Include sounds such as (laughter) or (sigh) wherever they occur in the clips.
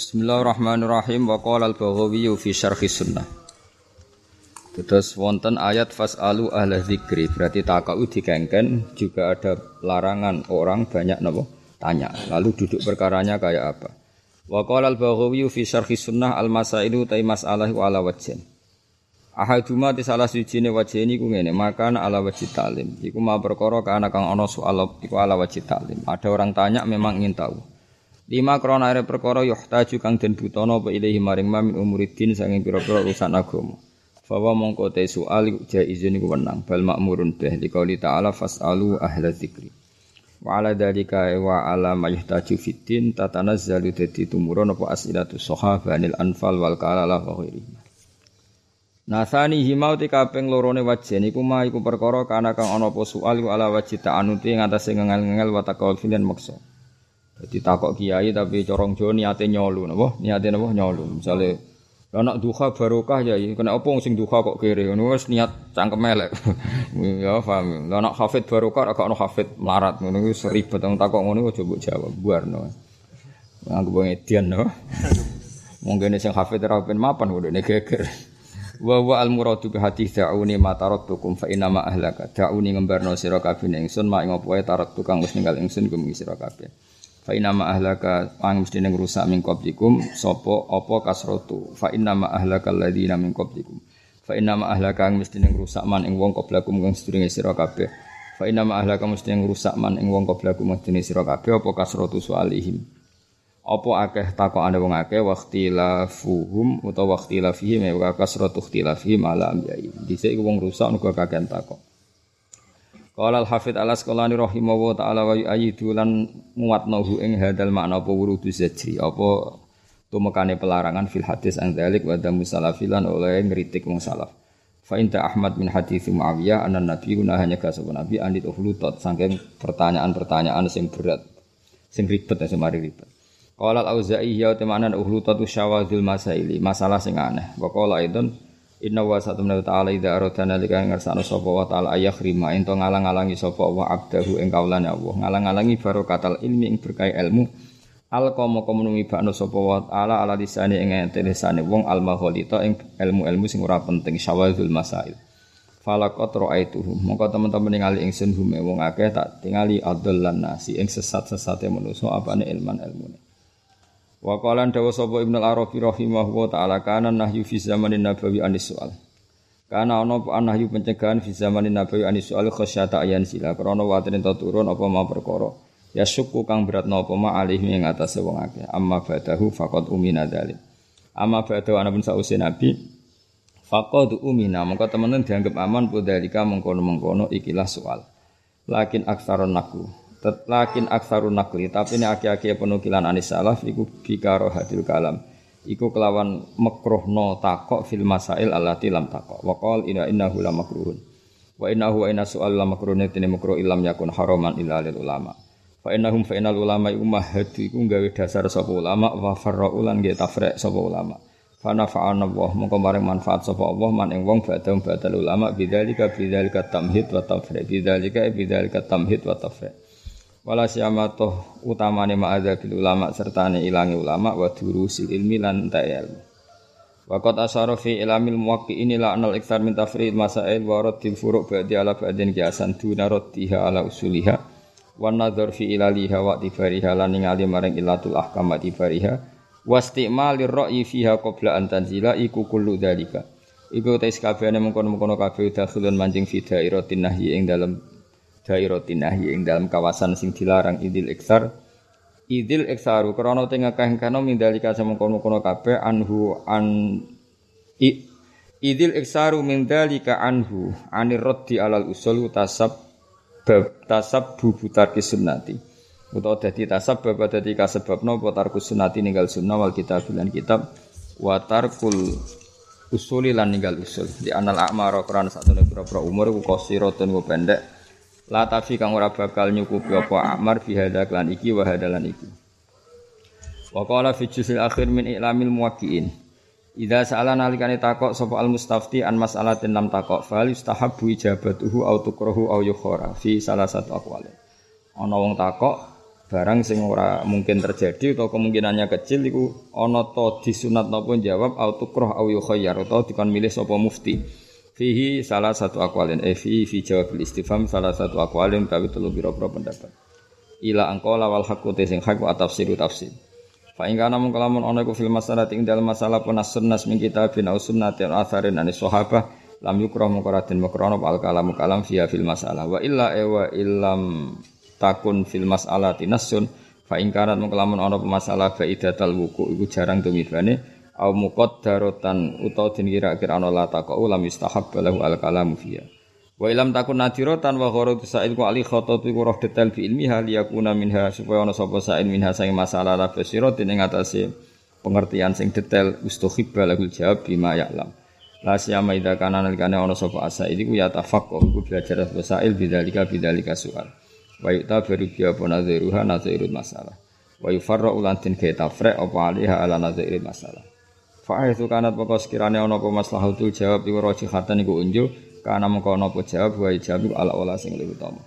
Bismillahirrahmanirrahim wa qala al-Baghawi fi syarh sunnah. Terus wonten ayat fasalu ahla dzikri berarti takau dikengken juga ada larangan orang banyak napa tanya. Lalu duduk perkaranya kayak apa? Wa qala al-Baghawi fi syarh sunnah al-masailu ta mas'alah ala wajhin. Ahaduma di salah siji ne wajh ini ku ngene, makan ala wajhi talim. Iku ma perkara kana kang ana soal iku ala wajhi talim. Ada orang tanya memang ingin tahu. Lima krona are perkara yuhtaju kang den butono apa ilahi maring mamin umuridin saking pira-pira urusan agama. Fawa mongko te soal jaizun iku wenang bal makmurun bih liqauli ta'ala fasalu ahla dzikri. Wa ala dalika wa ala ma yuhtaju fiddin tatanazzalu dadi tumurun apa asilatu sahabanil anfal wal kalala wa ghairihi. Nasani himau ti kaping lorone wajen iku ma iku perkara kana kang ana apa soal ala wajib ta'anuti ngatasé ngengel-ngengel wa taqawul filan maksa. Jadi takok kiai tapi corong jo niate nyolu napa? Niate napa nyolu. Misale anak duha barokah ya kena apa sing duha kok kere ngono wis niat cangkem elek. (laughs) ya paham. Lah anak hafid barokah agak ono hafid melarat ngono wis ribet wong takok ngono aja mbok jawab buarno. Aku bang edian no. (laughs) Mungkin sing hafid ora ben mapan udah geger. (laughs) Wa wa al muradu bi hadis da'uni ma taraktukum fa inna ma ahlaka. Da'uni ngembarno sira kabeh ingsun ma ing apa wae tarak tukang wis ninggal ingsun gum sira kabeh. Fa inna ma ahlaka ang mesti ning rusak min qablikum sapa apa kasrotu. Fa inna ma ahlaka alladziina min qablikum. Fa inna ma ahlaka ang mesti ning rusak man ing wong qablakum kang sedurunge sira kabeh. Fa inna ma ahlaka mesti ning rusak man ing wong qablakum kang sedurunge sira kabeh apa kasrotu soalihim. Apa akeh takokane wong akeh waqtilafuhum utawa waqtilafihim wa kasratu ikhtilafihim ala ambiyai. Dhisik wong rusak nuga kakean takok. Qala al-Hafidz al-Asqalani rahimahu ta'ala wa yu'ayyidu lan nguatnahu ing hadal makna apa wurudu zajri apa tumekane pelarangan fil hadis an dzalik wa damu salafilan oleh ngritik wong salaf. Fa inta Ahmad min hadis Muawiyah anan Nabi guna hanya kasabun Nabi anit uhlutot saking pertanyaan-pertanyaan sing berat sing ribet sing mari ribet. Qala al-Auza'i ya temanan uhlutot syawadul masaili masalah sing aneh. Wa qala Inna wa satu menawi ta'ala idza aradana lika ngersano sapa wa ta'ala ayakrima. Ento ngalang-alangi sapa wa abdahu ing kaulane Allah. Ngalang-alangi barokatal ilmi ing berkah ilmu. Alqama komunumi bakno sapa wa ta'ala ala lisane ing lisane wong al maghalita ing ilmu-ilmu sing ora penting syawazul masail. Falaqat ra'aituhum mongko teman-teman ningali ingsun hum wong akeh tak tingali adallan nasi ing sesat-sesate manusa apane ilman ilmune Wa qala dawa sapa Ibnu Arabi rahimahullah taala kana nahyu fi zamanin nabawi anis soal. Kana ana apa nahyu pencegahan fi zamanin nabawi anis soal khasyata ayan sila krana waten ento turun apa ma perkara. Ya syuku kang berat napa ma alih ing atase wong akeh. Amma badahu faqad umina dzalik. Amma badahu ana pun sause nabi faqad umina mongko temenan dianggap aman pudalika mengkono-mengkono ikilah soal. Lakin aksarun naku Lakin aksarun nakli tapi ini aki-aki penukilan anis salaf iku bikaro hadil kalam. Iku kelawan makruhno takok fil masail allati lam takok. Wa qol inna innahu la makruhun. Wa innahu wa inna su'al la makruhun tini makruh ilam yakun haraman illa lil ulama. Fa innahum fa innal ulama iku mahadu iku gawe dasar sapa ulama wa farra'u lan nggih tafrek sapa ulama. Fa nafa'ana Allah mongko maring manfaat sapa Allah man ing wong badam badal ulama bidzalika bidzalika tamhid wa tafrek bidzalika bidzalika tamhid wa tafrek. Wala toh utamane ma'adzabil ulama sertane ilangi ulama wa durusil ilmi lan ta'il. Wa qad asyara fi ilamil muwaqqi'in la anal iktsar min tafrid masail wa raddil furuq ba'di ala ba'din kiasan duna raddiha ala usuliha wa nadhar fi ilaliha wa tibariha lan ningali maring ilatul ahkam wa tibariha wa istimalir ra'yi fiha qabla an tanzila iku kullu dzalika. Iku tes kabehane mengkono-mengkono kabeh dakhulun mancing fi dairatin nahyi ing dalem dairatin nahyi ing dalam kawasan sing dilarang idil iksar. Idil iksaru krana teng akeh kana mindalika semengkono-kono kabeh anhu an i, idil iksaru mindalika anhu anir raddi alal usul tasab bab tasab bubutar sunnati utawa dadi tasab bab dadi kasebabno apa tarkus sunnati ninggal sunnah wal kitab lan kitab wa tarkul usuli lan ninggal usul. Di anal a'mar krana satune pira-pira umur ku qasiratun ku pendek La tafi kang ora bakal nyukupi apa amar fi hadza lan iki wa hadalan iki. Wa qala fi juzil akhir min i'lamil muwaqqi'in. Idza sa'ala nalikane takok sapa al mustafti an mas'alatin lam takok fal yustahabbu ijabatuhu au tukrahu au yukhara fi salah satu aqwal. Ana wong takok barang sing ora mungkin terjadi atau kemungkinannya kecil iku ana to disunat napa jawab autukroh au yukhayyar atau dikon milih sapa mufti fihi salah satu akwalin. Eh fi fi jawab istifham salah satu akwalin tapi telu pira-pira pendapat. Ila angkola wal haqqu sing hak wa tafsiru tafsir. Fa ing kana mung kalamun ana fil masalah ing dalem masalah pun sunnas min kitabin au sunnatin atharin anis sahabah lam mungkara den makrana al kalam kalam fiya fil masalah. Wa illa ewa illam takun fil mas'alati nasun fa ing kanat mengkelamun ana pemasalah faidatal wuku iku jarang tumibane au muqaddaratan utawa den kira-kira ana la taqau lam yustahab lahu al kalamu fiya wa ilam takun nadiratan wa gharad sa'il ku ali khatatu ku roh detail fi ilmiha liyakuna minha supaya ana sapa sa'il minha sing masalah la basiratin ing atase pengertian sing detail ustuhibba lahul jawab bima ya'lam La siyama idza kana nalikane ana sapa asa iku ya tafaqqah iku belajar basail bidzalika bidzalika soal. Wa yuta baru biya apa nadhiruha nadhirul masalah. Wa yufarra ulan tin ke tafrek apa aliha ala nadhirul masalah. Fa itu kanat pokok sekirane ana apa maslahatul jawab iku rajihatan iku unjuk kana mengko ana apa jawab wa jawab ala ola sing luwih utama.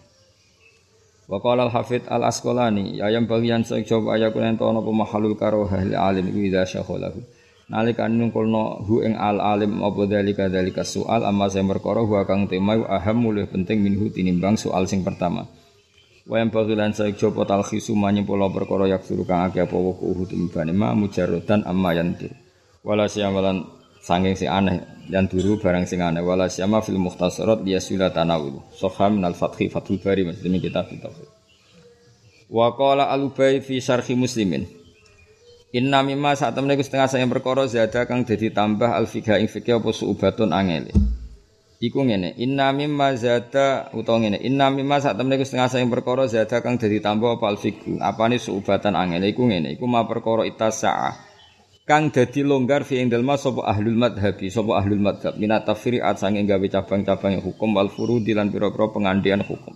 Wa qala al-Hafidz al-Asqalani ya yang bagian sing coba ayakun ento ana apa mahalul karohah li alim iku idza syakhalahu. Nalika nungkulno hu ing al alim apa dalika dalika soal amma sing perkara hu kang tema aham mulih penting minhu tinimbang soal sing pertama. Wa yang bagilan saya jopo talkhisu manyimpula perkara yak suruh kang akeh apa wuku uhu tumibane ma mujarrodan amma yantir. Wala siamalan sanging si aneh yang duru barang sing aneh wala siyama fil mukhtasarat dia sula tanawul. Soha min al fathi fathul bari maksudnya kita kita. Wa qala al-Ubay fi syarhi muslimin. Inna mimma saat temen setengah saya perkara zada kang dadi tambah al-fikha ing fikih apa suubatun angeli. Iku ngene, inna mimma zada utawa ngene, inna mimma sak temene iku setengah sayang perkara zada kang dadi tambah apa alfiku. Apane suubatan angel iku ngene, iku ma perkara itasa'a. Kang dadi longgar fi ing dalma sapa ahlul madhabi, sapa ahlul madhab minat tafri'at sange gawe cabang-cabang hukum wal furudi lan pira-pira pengandian hukum.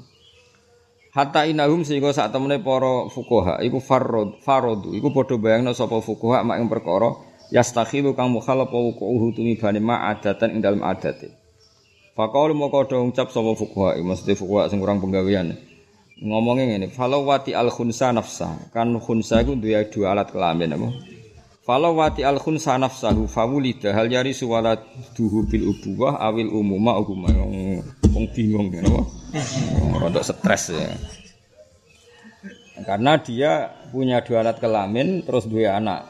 Hatta inahum sehingga saat temene para fuqaha iku farod farodu iku padha bayangno sapa fuqaha mak ing perkara yastakhilu kang mukhalafa wuqu'uhu tumibane ma adatan ing dalem adate. Fakaul mau kau dong cap sama fukuha, mesti fukuha sing kurang penggawean. Ngomongnya ini, falau wati al khunsa nafsa, kan khunsa itu dua dua alat kelamin apa? Falau wati al khunsa nafsahu fawulida hal yari suwala duhu bil ubuwah awil umuma uguma yang bingung ya, apa? Rodok stres ya. Karena dia punya dua alat kelamin terus dua anak.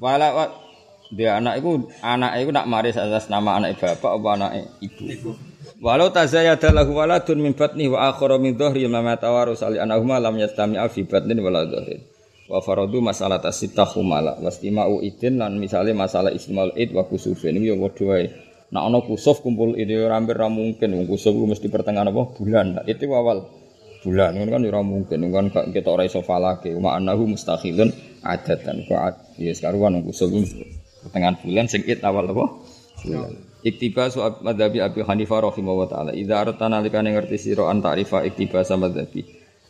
Walau dia anak itu anak itu nak maris atas nama anak bapak apa anak ibu. Walau tazayada lahu waladun min batni wa akhara min dhahri ma tawarus ali anahuma lam yastami'a fi batnin wala dhahrin. Wa faradu masalah tasitahu mala. Wastima'u idin lan misale masalah ismaul id wa kusufin. Iki ya padha wae. Nak ana kusuf kumpul ide ora hampir ra mungkin. Wong kusuf mesti pertengahan apa? Bulan. Itu awal. Bulan. Ngono kan ora mungkin. Kan kita ora iso falake. Wa annahu mustakhilun adatan. Kok ya sekaruan kusuf pertengahan bulan. Sing id awal apa? Bulan. Iktiba su'ab madhabi Abi Hanifah rahimahullah ta'ala. Idza arta nalikane ngerti sira an iktiba sama madhabi.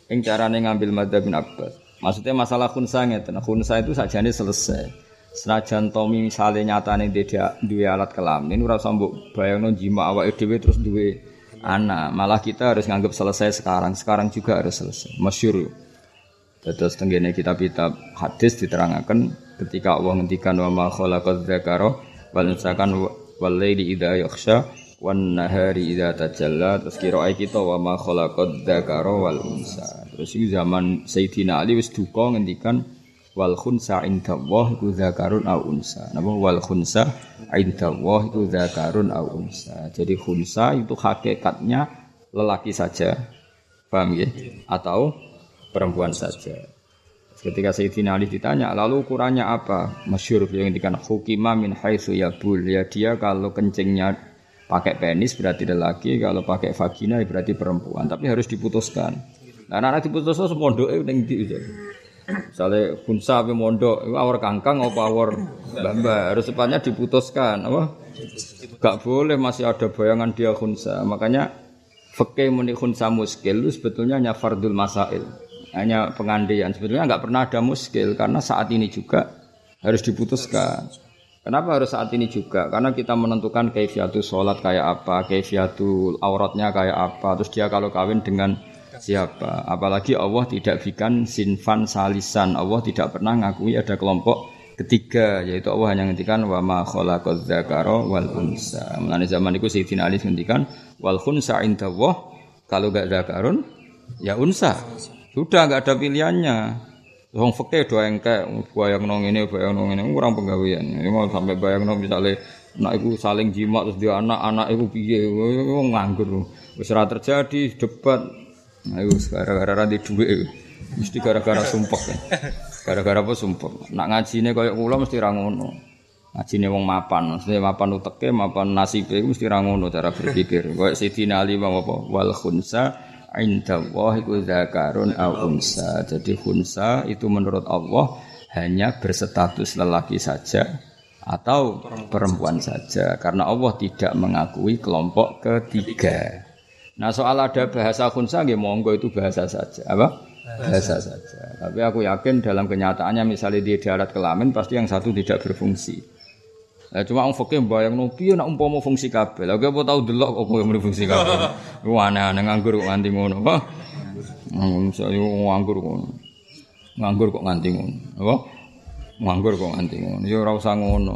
Ing carane ngambil madhab bin Abbas Maksudnya masalah khunsa ngeten. Khunsa itu sajane selesai. Senajan Tommy misalnya nyatane dia dua alat kelamin ora usah mbok bayangno jima awake dhewe terus duwe anak. Malah kita harus nganggap selesai sekarang. Sekarang juga harus selesai. Masyur terus tenggene kitab-kitab hadis diterangkan ketika Allah ngendikan wa ma khalaqadz dzakara wal unsakan wal laili idza yakhsha wan nahari idza tajalla terus kira kita wa ma khalaqadz dzakara wal unsa. Terus iki zaman Sayyidina Ali wis duka ngendikan wal khunsa inda Allah iku dzakarun au unsa. Napa? Wal khunsa inda Allah iku dzakarun au unsa. Jadi khunsa itu hakikatnya lelaki saja. Paham ya atau perempuan saja. Ketika Sayyidina Ali ditanya, lalu ukurannya apa? Masyur yang dikatakan hukima min haitsu yabul. Ya dia kalau kencingnya pakai penis berarti lelaki, kalau pakai vagina berarti perempuan. Tapi harus diputuskan. Nah, anak diputuskan semondoke ning ndi Misalnya kunsa mondok, itu awar kangkang apa awar bamba harus sepanjang diputuskan, apa? Gak boleh masih ada bayangan dia kunsa. Makanya fakih muni kunsa muskil itu sebetulnya hanya fardul masail hanya pengandian. Sebetulnya nggak pernah ada muskil karena saat ini juga harus diputuskan. Kenapa harus saat ini juga? Karena kita menentukan kaifiatul sholat kayak apa, kaifiatul auratnya kayak apa. Terus dia kalau kawin dengan siapa. Apalagi Allah tidak bikin sinfan salisan. Allah tidak pernah ngakui ada kelompok ketiga yaitu Allah hanya ngendikan wa ma khalaqaz zakara wal unsa. Mulane zaman itu Sayyidina Ali ngendikan wal khunsa indallah kalau gak zakarun ya unsa. Sudah gak ada pilihannya. Wong fikih do engke bayang nong ini bayang nong ini kurang penggawean. Ini mau sampai bayang nong misalnya nak iku saling jimat terus dia anak anak iku piye wong nganggur. Wis terjadi debat. Ayo gara-gara ra duwe mesti gara-gara sumpah. Gara-gara apa sumpah? Nak ngajine koyo kula mesti ra ngono. Ngajine wong mapan, mesti mapan uteke, mapan nasibe mesti ra cara berpikir. Koyo Sidina Ali apa? Wal khunsa inda Allah iku zakarun au unsa. Jadi khunsa itu menurut Allah hanya berstatus lelaki saja atau perempuan saja karena Allah tidak mengakui kelompok ketiga. Nah soal ada bahasa khunsa nggih monggo itu bahasa saja. Apa? biasa saja. Tapi aku yakin dalam kenyataannya misalnya di darat kelamin pasti yang satu tidak berfungsi. Nah, cuma orang fakir bayang no piye nak umpama fungsi kabel. Lagi apa tahu delok apa yang berfungsi kabel. (laughs) Wana aneh nganggur kok nganti ngono. Apa? Saya nganggur kok. Nganggur kok nganti ngono. Apa? Nganggur kok nganti ngono. Ya ora usah ngono.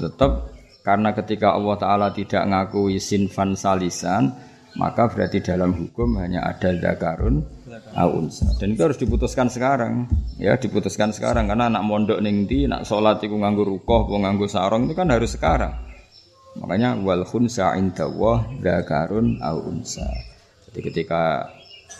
Tetap karena ketika Allah taala tidak ngakui sinfan salisan, maka berarti dalam hukum hanya ada zakarun aunsa. Dan itu harus diputuskan sekarang. Ya, diputuskan sekarang karena anak mondok ning nak salat iku nganggo rukoh, nganggo sarung itu kan harus sekarang. Makanya wal khunsa indallah zakarun aunsa. Jadi ketika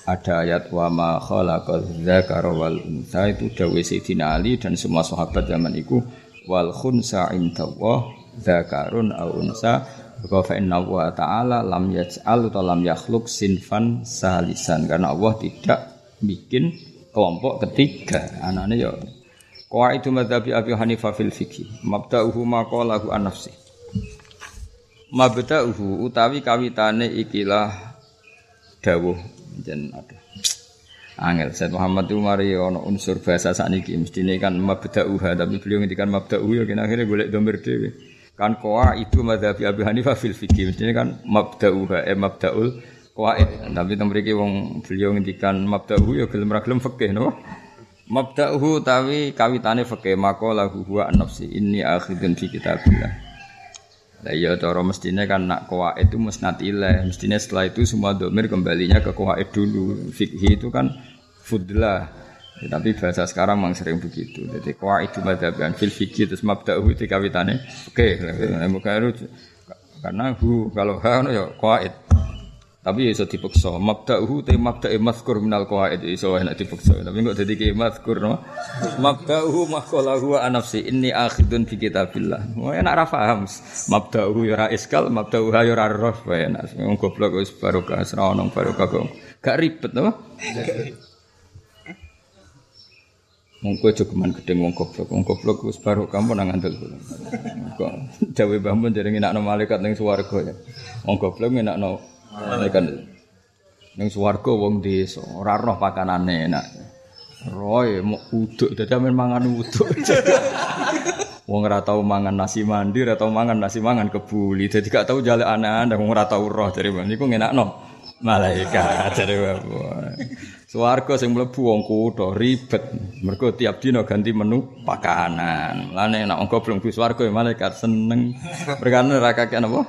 ada ayat wa ma khalaqaz zakara wal unsa itu dawuh Sayyidina Ali dan semua sahabat zaman itu wal khunsa indallah zakarun aunsa Wa fa inna wa ta'ala lam yaj'al atau lam yakhluk sinfan salisan karena Allah tidak bikin kelompok ketiga. Anane ya Qawaidu madhabi Abi Hanifah fil fikih mabda'uhu ma qalahu an nafsi. Mabda'uhu utawi kawitane ikilah dawuh jen ada. Angel Said Muhammad itu mari ono unsur bahasa sakniki mestine kan mabda'uha tapi beliau ngendikan mabda'uhu ya kena akhirnya golek domir dhewe. Kan koa itu madhabi Abi Hanifah fil fikih. Mestinya kan mabda'uha eh mabda'ul qawaid. Tapi temriki wong beliau ngendikan mabda'uhu ya gelem ra gelem fikih no. Mabda'uhu tawi kawitane fikih lahu huwa an-nafsi inni akhidun fi kitabillah. Lah iya cara mestinya kan nak qawaid itu musnad ilaih. Mestinya setelah itu semua domir kembalinya ke qawaid dulu. Fikih itu kan fudlah Ya, tapi bahasa sekarang memang sering begitu. Jadi kuah itu madhaban fil fikih terus mabda'u itu kawitane. Oke, muka itu karena hu kalau ha ya kuait. Tapi iso dipaksa. Mabda'uhu te mabda'i mazkur minal qawaid iso enak dipaksa. Tapi kok dadi ki mazkur no. Mabda'uhu maqalahu wa nafsi inni akhidun fi kitabillah. Wah enak ra paham. Mabda'uhu ya ra iskal, mabda'uhu ya ra roh. Enak. Goblok wis barokah, ono barokah kok. Gak ribet no. Kowe jogeman gedeng wong goblok. Wong goblok wis baru kamu nang ngandel. Kok dawe Mbah Mun jare ngenakno malaikat ning swarga ya. Wong goblok ngenakno malaikat. Ning swarga wong desa ora roh pakanane enak. Roy mau uduk dadi amen mangan uduk. Wong ora tau mangan nasi mandi, ora tau mangan nasi mangan kebuli. Dadi gak tau jaluk anak-anak wong ora tau roh dari. Niku ngenakno malaikat dari bapak. Swarga sing mlebu wong kutho ribet. Mergo tiap dina ganti menu pakanan. Lane nek wong goblok bis swarga ya malaikat seneng. Berkane ra kakek apa?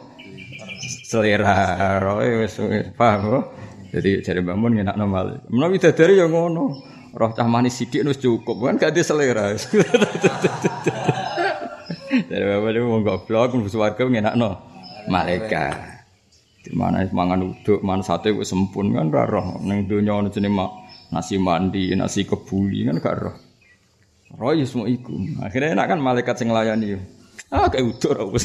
Selera. Roe wis paham. Jadi jare Mbah Mun ngenakno malaikat. Menawi dadari ya ngono. Roh cah manis sithik wis cukup kan gak di selera. (laughs) Dari bapak itu mau goblok, mau swarga ngenakno malaikat. Di mana mangan uduk, mana sate gue sempun kan gak roh. Neng dunia ono jenis nasi mandi, nasi kebuli kan gak roh. Roh ya semua iku. Akhirnya enak kan malaikat sing layani. Ah kayak uduk roh. (laughs)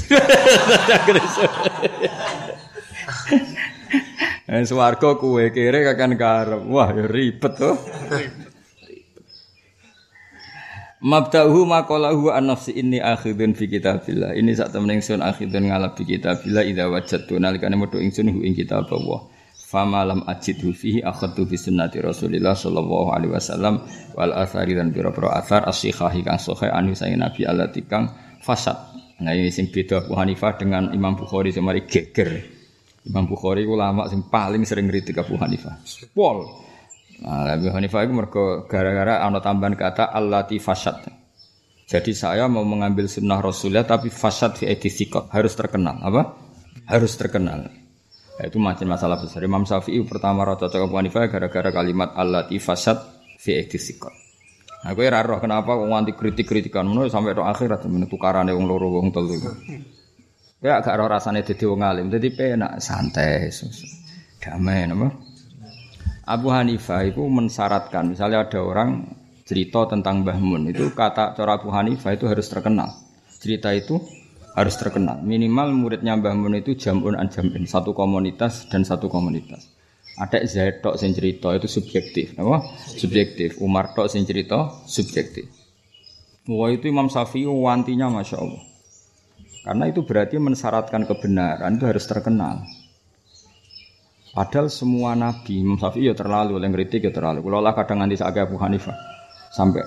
Eh swarga kue kere kakan karep. Wah ya ribet tuh. Mabda'uhu maqalahu an nafsi inni akhidun fi kitabillah. Ini sak temen ingsun akhidun ngalap fi kitabillah idza wajadtu nalikane metu ingsun hu ing kitab Allah. Fama lam ajidhu fihi akhadtu bi sunnati Rasulillah sallallahu alaihi wasallam wal athari dan pira-pira athar as-sihahi kang sahih anu sayyidina Nabi Allah tikang fasad. Nah ini sing beda Abu Hanifah dengan Imam Bukhari sing mari geger. Imam Bukhari ulama sing paling sering kritik Abu Hanifah. Pol Nah, Abu Hanifah itu mergo gara-gara ana tambahan kata allati fasad. Jadi saya mau mengambil sunnah Rasulullah tapi fasad fi sikot harus terkenal apa? Harus terkenal. Nah, itu macam masalah besar. Imam Syafi'i pertama rata Abu Hanifah gara-gara kalimat allati fasad fi sikot. Aku ora roh kenapa wong anti kritik-kritikan ngono sampai tok akhirat men tukarane wong loro wong telu. Ya agak roh rasane dadi wong alim, dadi penak santai. Damai napa? Abu Hanifah itu mensyaratkan misalnya ada orang cerita tentang Mbah Mun itu kata cara Abu Hanifah itu harus terkenal. Cerita itu harus terkenal. Minimal muridnya Mbah Mun itu jamun an jamin, satu komunitas dan satu komunitas. Ada Zaid tok sing cerita itu subjektif, apa? Subjektif. Umar tok sing cerita subjektif. Wah itu Imam Syafi'i wantinya masya Allah. Karena itu berarti mensyaratkan kebenaran itu harus terkenal. Padahal semua nabi, Imam Syafi'i ya terlalu, yang kritik ya terlalu. Kalau lah kadang nanti saya Abu Hanifah sampai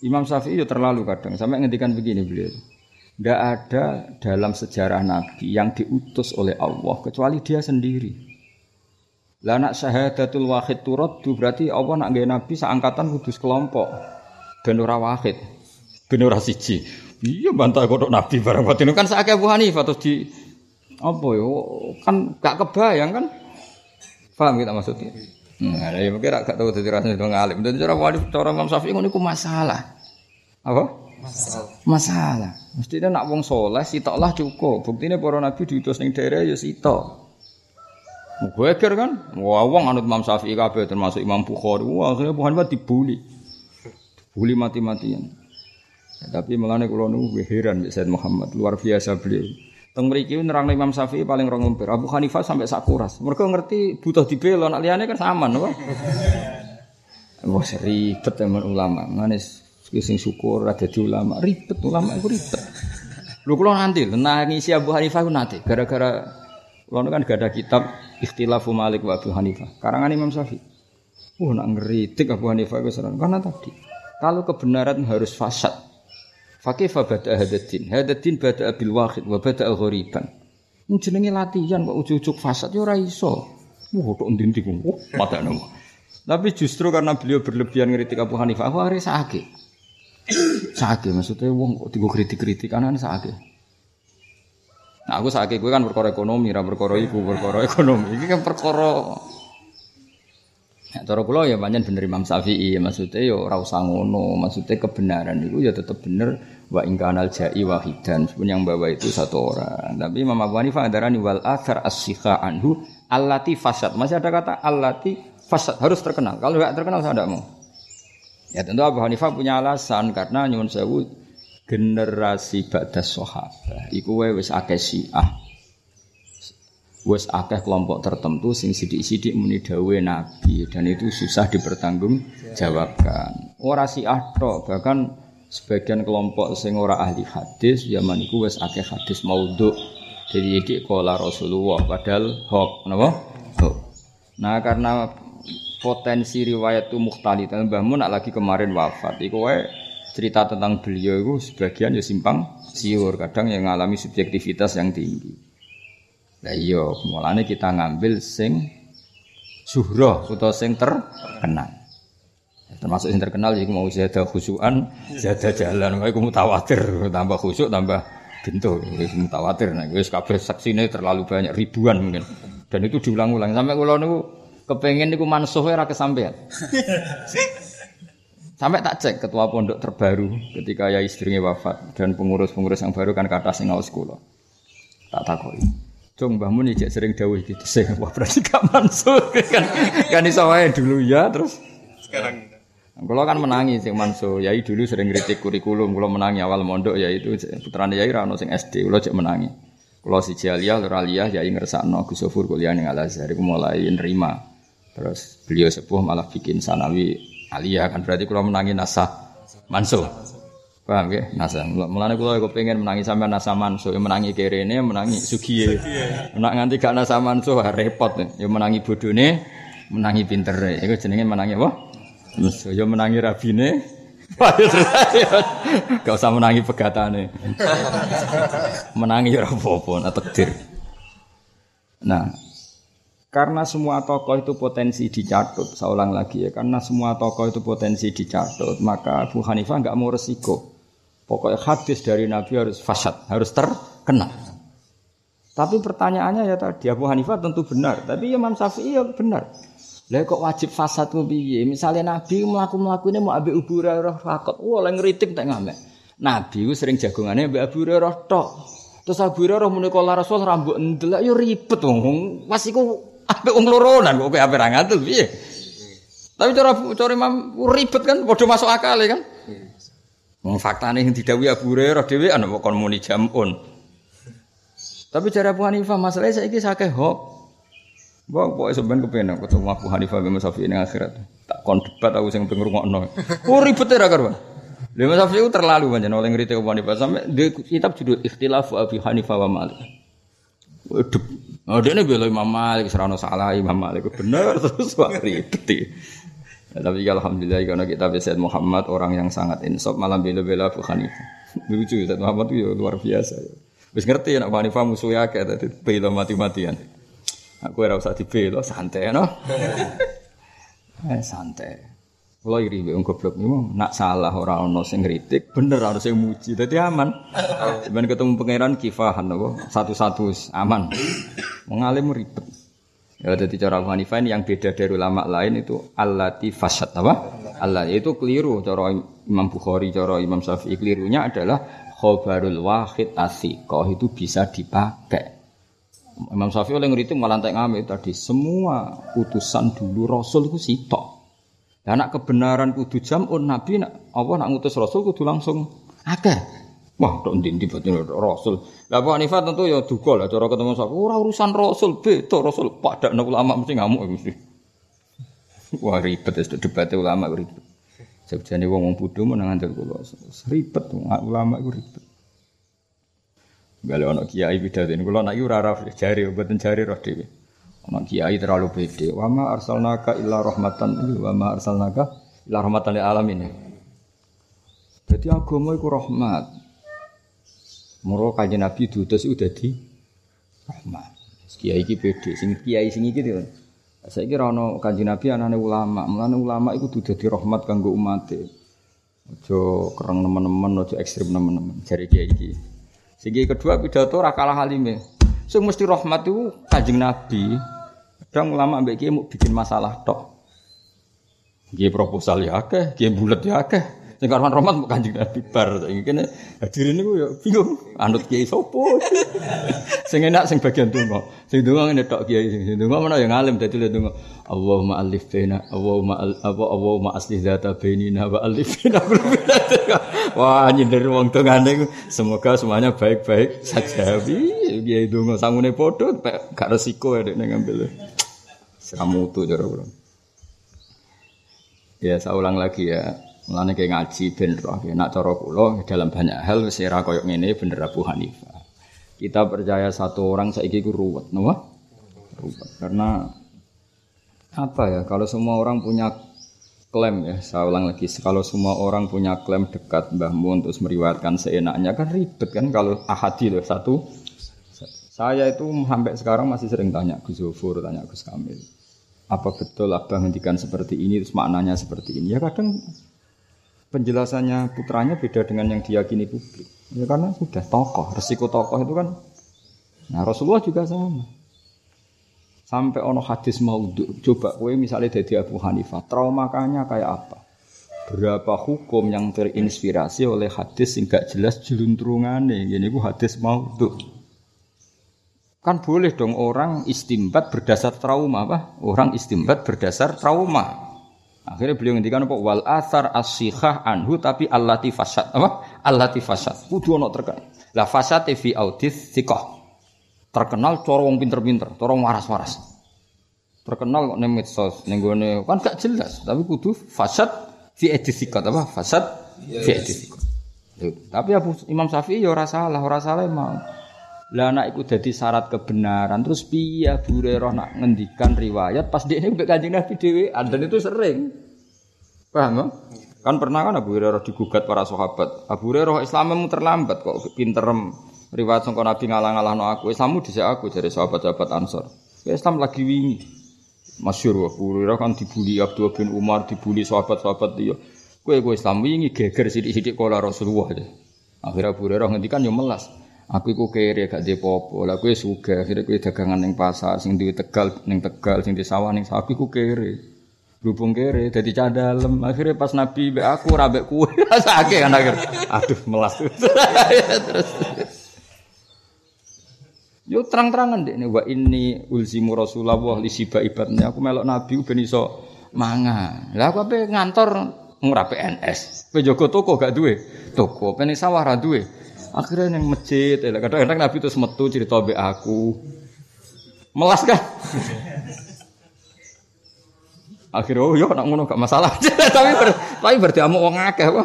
Imam Syafi'i ya terlalu kadang sampai ngendikan begini beliau. Tidak ada dalam sejarah Nabi yang diutus oleh Allah kecuali dia sendiri. Lah nak syahadatul wahid turaddu berarti Allah nak gaya Nabi seangkatan kudus kelompok. Ben wahid. Ben siji. Iya bantah kodok Nabi barang batin kan saya Abu Hanifah terus di apa yo kan gak kebayang kan Paham kita maksudnya? Nah, ya mungkin gak tahu dadi rasane itu ngalim. Dadi cara wali cara Imam Syafi'i ngono iku masalah. Apa? Masalah. Masalah. Mestinya nak wong soleh lah cukup. Buktinya para nabi diutus ning daerah ya sitok. Gue kan, wah wong anut Imam Syafi'i kabeh termasuk Imam Bukhari. Wah akhirnya Abu Hanifah dibully. Dibully mati-matian. Ya, tapi mengenai kalau nunggu heran Said Muhammad luar biasa beliau. Teng mriki nerang Imam Syafi'i paling rong empir. Abu Hanifah sampai sakuras. Mereka ngerti butuh dibela nak liyane kan sama napa? (laughs) Wah ribet teman ulama. Manis sing syukur ada di ulama. Ribet ulama itu ribet. Lu kalau nanti nangisi Abu Hanifah nanti gara-gara kalau kan gak ada kitab Ikhtilafu Malik wa Abu Hanifah. Karangan Imam Syafi'i. Uh nak ngeritik Abu Hanifah itu serang. Karena tadi kalau kebenaran harus fasad. Fakih bada hadatin. Hadatin bada abil wahid wa bada ghoriban. Jenenge latihan kok ujuk-ujuk fasad ya ora iso. Wah, kok ndi-ndi kok. Oh, mata nama. Tapi justru karena beliau berlebihan ngeritik Abu Hanifah, aku hari sakit. Sakit maksudnya wong kok digo kritik-kritik anak sakit. Nah aku sakit gue kan perkara ekonomi, ra perkara perkara ekonomi. Ini kan perkara Ya, cara kula ya banyak bener Imam Syafi'i, maksudnya ya ora usah maksudnya kebenaran itu ya tetap bener wa ingkanal jai wahidan, pun yang bawa itu satu orang. Tapi Imam Abu Hanifah adarani wal athar as anhu allati fasad. Masih ada kata allati fasad harus terkenal. Kalau tidak terkenal saya tidak mau. Ya tentu Abu Hanifah punya alasan karena nyuwun sewu generasi badas sahabat iku wis akeh Syiah wes akeh kelompok tertentu sing sidik-sidik muni dawe nabi dan itu susah dipertanggung jawabkan. Ora si ahto bahkan sebagian kelompok sing ora ahli hadis zaman iku wes akeh hadis maudhu. Jadi iki kola Rasulullah padahal hok napa? Hok. Nah karena potensi riwayat itu mukhtali dan Mbah Mun lagi kemarin wafat iku wae cerita tentang beliau itu sebagian ya simpang siur kadang yang mengalami subjektivitas yang tinggi. Lah iya, mulane kita ngambil sing suhroh atau sing terkenal. Termasuk sing terkenal iki mau zada khusyuan, zada jalan, iku mutawatir, tambah khusyuk tambah bintu, wis mutawatir. Nah, wis kabeh saksine terlalu banyak ribuan mungkin. Dan itu diulang-ulang sampai kula niku kepengen niku mansuh ora kesampaian. Sampai tak cek ketua pondok terbaru ketika ya istrinya wafat dan pengurus-pengurus yang baru kan kata sing ngawas kula. Tak takoi. Cung Mbah Mun sering dawuh gitu. Sing wah berarti gak mansur (laughs) kan. Kan iso wae dulu ya terus sekarang kalau kan menangi sing Mansur, Yai dulu sering kritik kurikulum, kalau menangi awal mondok ya itu putrane Yai rano sing SD, kalau cek menangi. Kalau si Jaliyah, Lur Aliyah, Yai ngersakno Gus Sofur kuliah ning Al Azhar, mulai nerima. Terus beliau sepuh malah bikin sanawi Aliyah kan berarti kalau menangi nasah Mansur. Paham ya? Nasa. Mulane kula kok pengen menangi sampean nasa manso, ya menangi kerene, menangi sugiye. Nek nganti gak nasa manso repot. Ya menangi bodone, menangi pintere. Iku jenenge menangi apa? Terus ya menangi rabine. (laughs) Gak usah menangi pegatane. menangi ora apa-apa, takdir. Nah, Karena semua tokoh itu potensi dicatut, saya ulang lagi ya, karena semua tokoh itu potensi dicatut, maka Abu Hanifah nggak mau resiko. Pokoknya hadis dari Nabi harus fasad, harus terkenal. Tapi pertanyaannya ya tadi Abu Hanifah tentu benar, tapi Imam Syafi'i ya benar. Lah kok wajib fasad ku piye? Misale Nabi mlaku ini mau ambek Abu Hurairah fakot. Wah, lek ngritik tak ngamek. Nabi ku sering jagongane ambek Abu Hurairah tok. Terus Abu Hurairah muni kala Rasul rambut ndelok yo ribet wong. Pas iku Ape wong loronan kok ape ra ngatul piye? Tapi cara cara Imam ribet kan padha masuk akal ya kan? Wong faktane sing didhawuhi Abu Hurairah dhewe ana kok kon muni jamun. Tapi cara Abu Hanifah masalahnya saiki sakeh hok. Wong pokoke sampean kepenak ketemu Abu Hanifah bin Syafi'i ning akhirat. Tak kon debat aku sing pengen ngrungokno. Oh ribet ya karuan. Lha Imam Syafi'i terlalu banyak oleh ngerite Abu Hanifah sampai di kitab judul Ikhtilaf Abu Hanifah wa Malik. Waduh, Oh, dia ini bela Imam Malik, serano salah Imam Malik benar (laughs) terus wah ribet. Ya, tapi alhamdulillah karena kita bisa Muhammad orang yang sangat insaf malam bela-bela Abu Hanifah. (laughs) Lucu Said Muhammad itu ya luar biasa. Bisa ngerti ya Abu Hanifah musuhnya kayak tadi bela mati-matian. Aku ora usah dibela, santai no. (laughs) eh santai. Kalau iri wong goblok niku nak salah orang ono sing ngritik, bener harus sing muji. Dadi aman. (laughs) Sampeyan ketemu pangeran kifahan apa? Satu-satu aman. Mengalim ribet. Ya dadi cara Abu Hanifah ini yang beda dari ulama lain itu allati fasad apa? Allah itu keliru cara Imam Bukhari, cara Imam Syafi'i kelirunya adalah khobarul wahid asiqah itu bisa dipakai. Imam Syafi'i oleh ngeritik malah tak ngambil tadi semua utusan dulu Rasul itu sitok. Dan nak kebenaran kudu jamun Nabi nak apa nak ngutus Rasul kudu langsung akeh. Wah, tok ndi betul Rasul. Lah Abu Hanifah tentu ya duga lah cara ketemu sapa ora urusan Rasul beda Rasul padakno ulama mesti ngamuk mesti. Wah ribet itu debat ulama ribet. Sebjane wong wong bodho menang ngandel kula. Ribet ulama iku ribet. Gale ana kiai pidato kula nak ora ora jari mboten jari roh dhewe. Ana kiai terlalu pede. Wa ma arsalnaka illa rahmatan wa ma arsalnaka illa rahmatan lil alamin. Jadi agama iku rahmat. Moro kanjeng Nabi diutus udah di rahmat. Kiai iki pede, sing kiai sing iki to. Saiki ora ana kanjeng Nabi anane ulama. Mulane ulama iku kudu dadi rahmat kanggo umat. Aja kereng nemen-nemen, aja ekstrim nemen-nemen. Jare kiai iki. Sing kedua pidato ora kalah halime. Sing mesti rahmat itu kanjeng Nabi. Kadang ulama mbek mau bikin masalah tok. Kiai proposal ya akeh, kiai bulat ya akeh. Sing karuan rahmat mau kanjeng Nabi bar. Saiki kene hadirin niku ya bingung. Anut kiai sopo? (laughs) sing enak sing bagian donga. Sing donga ngene tok kiai sing donga mana yang alim dadi le donga. Allahumma alif baina Allahumma apa Allahumma aslih zata bainina wa alif baina (laughs) Wah nyindir wong dongane semoga semuanya baik-baik saja. Kiai donga sangune padha gak resiko ya nek ngambil. Seramutu kula. Ya saya ulang lagi ya. Mulane kayak ngaji ben roh ya nak cara kula dalam banyak hal wis ora koyo ngene bener Abu Hanifah. Kita percaya satu orang saiki ku ruwet, napa? Ruwet. Karena apa ya? Kalau semua orang punya klaim ya, saya ulang lagi, kalau semua orang punya klaim dekat Mbah Mun terus meriwayatkan seenaknya kan ribet kan kalau ahadi loh satu. Saya itu sampai sekarang masih sering tanya Gus Zofur, tanya Gus Kamil apa betul abah ngendikan seperti ini terus maknanya seperti ini ya kadang penjelasannya putranya beda dengan yang diyakini publik. Ya karena sudah tokoh resiko tokoh itu kan nah Rasulullah juga sama. Sampai ono hadis maudhu coba kowe misalnya dari Abu Hanifah traumakanya kayak apa? Berapa hukum yang terinspirasi oleh hadis yang gak jelas jeluntrungannya ini ku hadis maudhu. Kan boleh dong orang istimbat berdasar trauma apa? Orang istimbat berdasar trauma. Akhirnya beliau ngendikan apa? Wal athar asyihah anhu tapi allati fasad apa? Allati fasad. Kudu ono terkenal. Lah fasad fi audis sikoh. Terkenal corong pinter-pinter, corong waras-waras. Terkenal kok ning medsos, ning kan gak jelas, tapi kudu fasad fi edis apa? Fasad fi edis Tapi Abu Imam Syafi'i ya ora salah, ora salah mau. Lah anak iku dadi syarat kebenaran. Terus piye Abu Hurairah nak ngendikan riwayat pas dia ini Kanjeng Nabi dhewe, dan itu sering. Paham Kan pernah kan Abu Hurairah digugat para sahabat. Abu Hurairah Islammu terlambat kok pinterem riwayat sangka Nabi ngalah-ngalahno aku. Islammu dhisik aku dari sahabat-sahabat Ansor. Islam lagi wingi. Masyur wah, Hurairah kan dibully Abdullah bin Umar, dibully sahabat-sahabat dia. Kue kue Islam wingi geger sidik-sidik kola Rasulullah. Akhirnya Abu Hurairah ngendikan yo melas. Aku iku kere gak di popo. Lah kue suga, akhirnya kue dagangan ning pasar, sing di Tegal ning Tegal, sing di sawah ning sawah. Aku iku kere. Berhubung kere, jadi cadalem. Akhirnya pas Nabi be aku rabek kue, (laughs) sakit kan akhir. Aduh melas. (laughs) Terus. Yo terang-terangan deh nih wa ini ulzimu Rasulullah li siba ibadnya aku melok Nabi ben iso mangan. Lah aku ape ngantor ngura PNS. Kowe jaga toko gak duwe? Toko ben sawah ra duwe. Akhirnya yang masjid, ya kadang-kadang Nabi itu metu cerita be aku. Melas kan? (laughs) Akhirnya oh yo nak ngono gak masalah. (laughs) tapi ber, tapi berarti amuk wong akeh apa?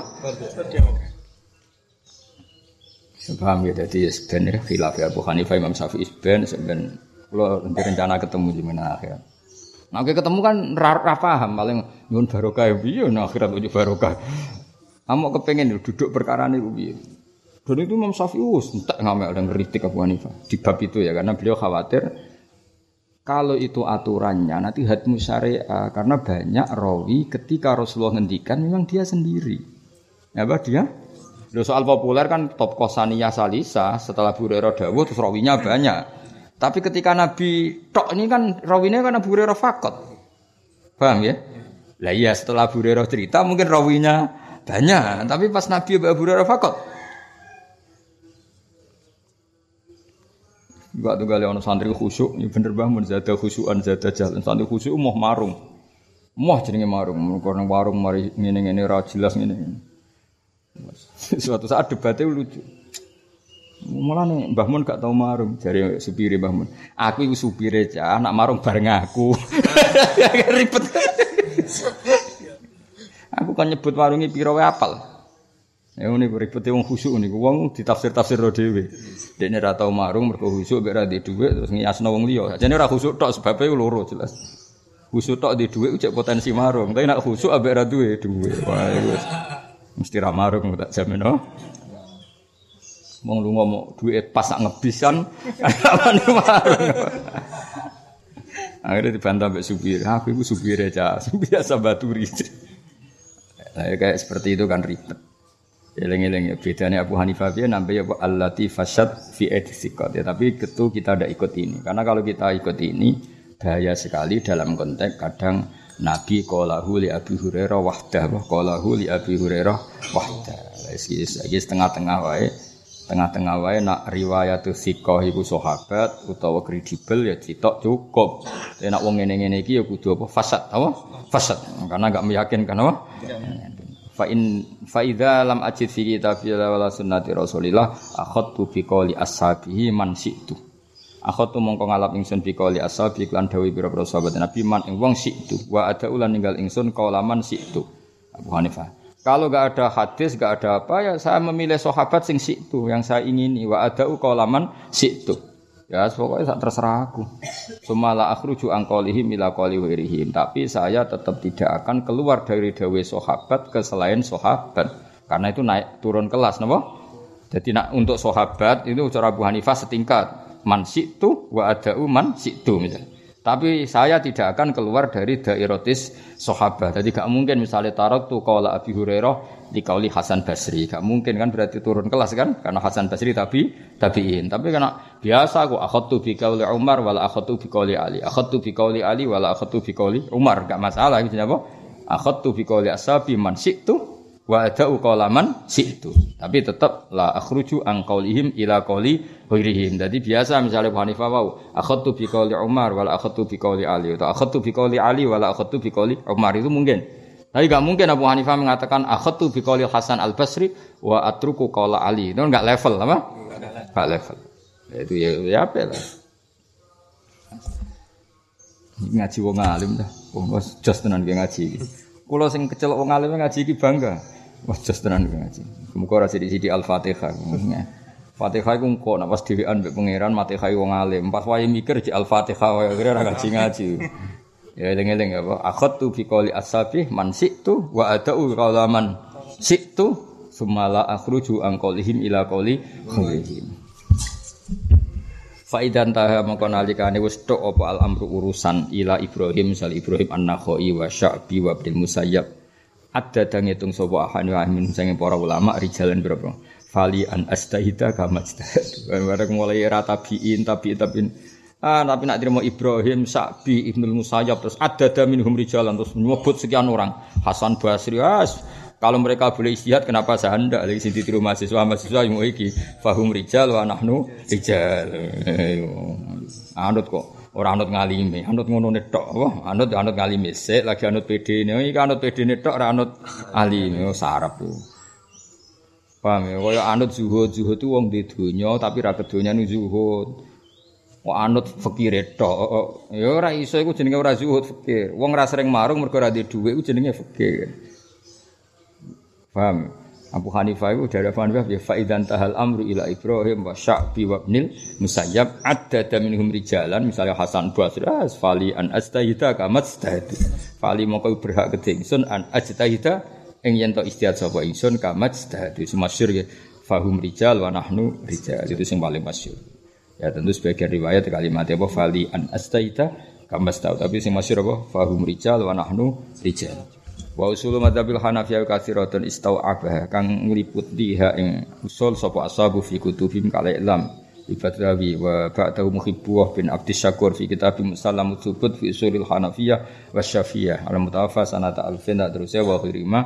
Paham ya, jadi sebenarnya khilaf ya Abu Hanifah Imam Syafi'i ben sebenarnya kalau rencana ketemu di mana akhir. Nah, oke ketemu kan ra, paham paling nyun barokah ya nah akhirat ujuk barokah. Kamu kepengen duduk perkara ini piye. Dan itu Imam Syafi'i us entek ngamel dan kritik Abu Hanifah di bab itu ya karena beliau khawatir kalau itu aturannya nanti hadmu syariah karena banyak rawi ketika Rasulullah ngendikan memang dia sendiri. Ya, apa dia? Lho soal populer kan top kosania salisa setelah Abu Hurairah dawuh terus rawinya banyak. Tapi ketika Nabi tok ini kan rawinya kan Abu Hurairah fakot. Paham ya? Lah iya setelah Abu Hurairah cerita mungkin rawinya banyak, tapi pas Nabi Abu Hurairah fakot. Enggak tuh kali ono santri khusyuk, ini bener banget zada khusyukan zada jalan. Santri khusyuk mau marung. Mau jenenge marung, karena warung mari ngene-ngene ra jelas ngene. (laughs) Suatu saat debatnya lucu. Malah nih Mbah Mun gak tau marung dari supire Mbah Mun. Aku itu supire cah, anak marung bareng aku. (laughs) Ribet. aku kan nyebut warungi piro apal. Ya ini ribet wong khusuk niku wong ditafsir-tafsir ro dhewe. Dekne ora tau marung mergo khusuk mek ora di dhuwit terus ngiasno wong liya. Jane ora khusuk tok sebabe loro jelas. Khusuk tok di dhuwit cek potensi marung, tapi nek khusuk ambek ora duwe dhuwit. Wah, wis. Mesti ramarung tak jamin oh. Mau lu ngomong duit pas nak ngebisan, (laughs) apa marung. Akhirnya dibantah mbak supir. Aku itu (laughs) supir aja, biasa baturi. Nah, kayak seperti itu kan ribet. Eleng-eleng ya bedanya Abu Hanifah dia nambah ya allati fasad fi edsikot ya tapi ketu kita ada ikut ini karena kalau kita ikut ini bahaya sekali dalam konteks kadang Nabi qalahu li Abi Hurairah wahdah wa qalahu li Abi Hurairah wahdah. Iki setengah-tengah wae. Tengah-tengah wae nak riwayat thiqah iku sahabat utawa kredibel ya ditok cukup. Nek nak wong ngene-ngene iki ya kudu apa fasad apa? Fasad. Karena enggak meyakinkan apa? Fa in fa idza lam ajid fi kitabillah wala sunnati Rasulillah akhadtu bi qawli ashabihi man syi'tu. Akhatu mongko ngalap ingsun bi qali ashabi iklan dawi pira-pira sahabat Nabi man ing wong situ wa ada ulan ninggal ingsun kaulaman situ Abu Hanifah. Kalau gak ada hadis, gak ada apa ya saya memilih sahabat sing situ yang saya ingini wa ada kaulaman situ. Ya pokoknya tak terserah aku. Sumala akhruju angkolihim ila wirihim. Tapi saya tetap tidak akan keluar dari dawe sahabat ke selain sahabat. Karena itu naik turun kelas, napa? Jadi nak untuk sahabat itu cara Abu Hanifah setingkat man situ wa ada'u man situ misalnya. Tapi saya tidak akan keluar dari dairatis sahabat. Jadi gak mungkin misalnya tarot tuh kalau Abi Hurairah di kauli Hasan Basri. Gak mungkin kan berarti turun kelas kan? Karena Hasan Basri tapi tabiin. Tapi karena biasa aku akhatu bi kauli Umar wala akhatu bi kauli Ali. Akhatu bi kauli Ali wala akhatu bi kauli Umar. Gak masalah gitu apa? Akhatu bi kauli Ashabi man situ wa ada qalaman situ. Tapi tetap la akhruju an qaulihim ila qauli ghairihim. Jadi biasa misalnya Abu Hanifah wau, akhadtu bi Umar wala akhadtu bi Ali atau akhadtu bi qauli Ali wala akhadtu bi Umar itu mungkin. Tapi enggak mungkin Abu Hanifah mengatakan akhadtu bi qauli Hasan Al-Basri wa atruku qaula Ali. Itu enggak level apa? Enggak level. Itu ya, ya apa lah. Ngaji wong alim dah. Wong just tenan ngaji. Kulo sing kecel wong alim ngaji iki bangga. Wah, jos tenan ngaji. Muga ora sithik-sithik Al-Fatihah. Fatihah iku kok nek pas dhewean mbek pangeran Fatihah wong alim. Pas wae mikir di Al-Fatihah wae kira ora ngaji-ngaji. Ya eling-eling apa? Akhadtu fi qouli as-sabih man situ wa ada'u qalaman situ sumala akhruju an qaulihim ila qauli khairihim. Faidan taha mongko nalikane wis tok apa al amru urusan ila Ibrahim sal Ibrahim an-Nakhai wa Sya'bi wa Ibnu Musayyab. Ada dang ngitung sapa ahani wa sange para ulama rijalan berapa? Fali an astahida kama. Bareng mulai ratabiin tabiin tabiin Ah, tapi nak terima Ibrahim, Sa'bi, Ibnu Musayyab terus ada minhum rijalan terus menyebut sekian orang. Hasan Basri, as kalau mereka boleh istihad kenapa saya hendak lagi sini rumah mahasiswa mahasiswa yang iki fahum rijal wa nahnu rijal. Anut kok orang anut ngalimi, anut ngono netok wah anut anut ngalimi sik lagi anut PD ini, iki anut PD netok ora anut alimi oh, sarap tuh. Paham ya? Kaya anut zuhud, zuhud itu wong di dunia tapi ra kedonya nu zuhud. Wong anut fakir tok. Ya ora iso iku jenenge ora zuhud fakir. Wong ra sering marung mergo ora duwe iku jenenge fakir. Paham? Abu Hanifah itu dari Abu Hanifah ya faidan tahal amru ila Ibrahim wa Sya'bi wa ibnil Musayyab adda minhum rijalan misalnya Hasan Basri fali an astahida kamat stahid fali mongko berhak kedingsun an ajtahida ing yen to istihad sapa ingsun kamat stahid masyhur ya fahum rijal wa nahnu rijal itu yang paling ya tentu sebagian riwayat kalimat apa? Fali an astahida kamat stahid tapi yang masyhur apa? Fahum rijal wa nahnu rijal Wa usul madzhabil Hanafiyah katsiratun istau'abah kang ngliputi ha ing usul sapa ashabu fi kutubim kala ilam Ibadrawi wa ba'dahu muhibbuh bin Abdi Syakur fi kitab Musallam Tsubut fi usulil Hanafiyah wa Syafi'iyah al mutawafa sanata alfin terus wa khirima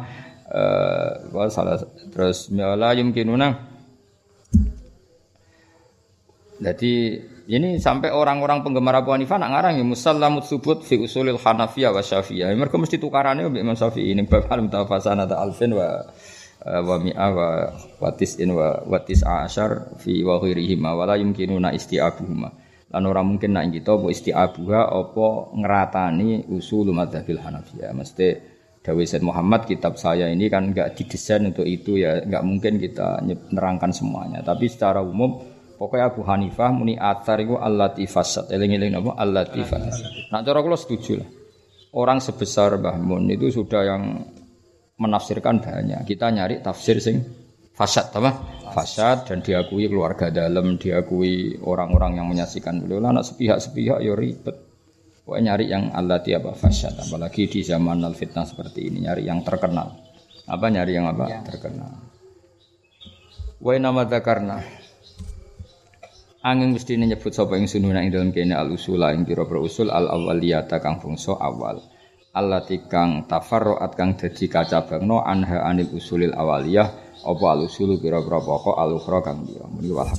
uh, wa salah terus la yumkinuna. Jadi ini sampai orang-orang penggemar Abu Hanifah nak ngarang ya musallamut subut fi usulil Hanafiyah wa Syafi'iyah. Mereka mesti tukarannya mbek Imam Syafi'i ini bab al mutafasana ta alfin wa eh, wa mi'a wa watis in wa watis ashar fi wa ghairihima wa la yumkinuna isti'abuhuma. Lan ora mungkin nak kita apa isti'abuha apa ngeratani usul madzhabil Hanafiyah. Mesti Dawi Said Muhammad kitab saya ini kan enggak didesain untuk itu ya enggak mungkin kita nerangkan semuanya. Tapi secara umum Pokoknya Abu Hanifah muni atar itu allati fasad. Eling-eling apa? Allati fasad. Nah cara kula setuju lah. Orang sebesar Mbah Mun itu sudah yang menafsirkan banyak. Kita nyari tafsir sing fasad apa? Fasad dan diakui keluarga dalam, diakui orang-orang yang menyaksikan beliau. Anak sepihak-sepihak ya ribet. Pokoknya nyari yang allati apa fasad. Apalagi di zaman al fitnah seperti ini nyari yang terkenal. Apa nyari yang apa? Ya. Terkenal. Wa nama karena Angin mesti nyebut sapa ing sununa ing dalam kene al usula ing pira usul al awaliyata kang fungso awal. Allati kang tafarruat kang dadi kacabangno anha anil usulil awaliyah apa al usulu pira-pira pokok al kang dia. Muni wal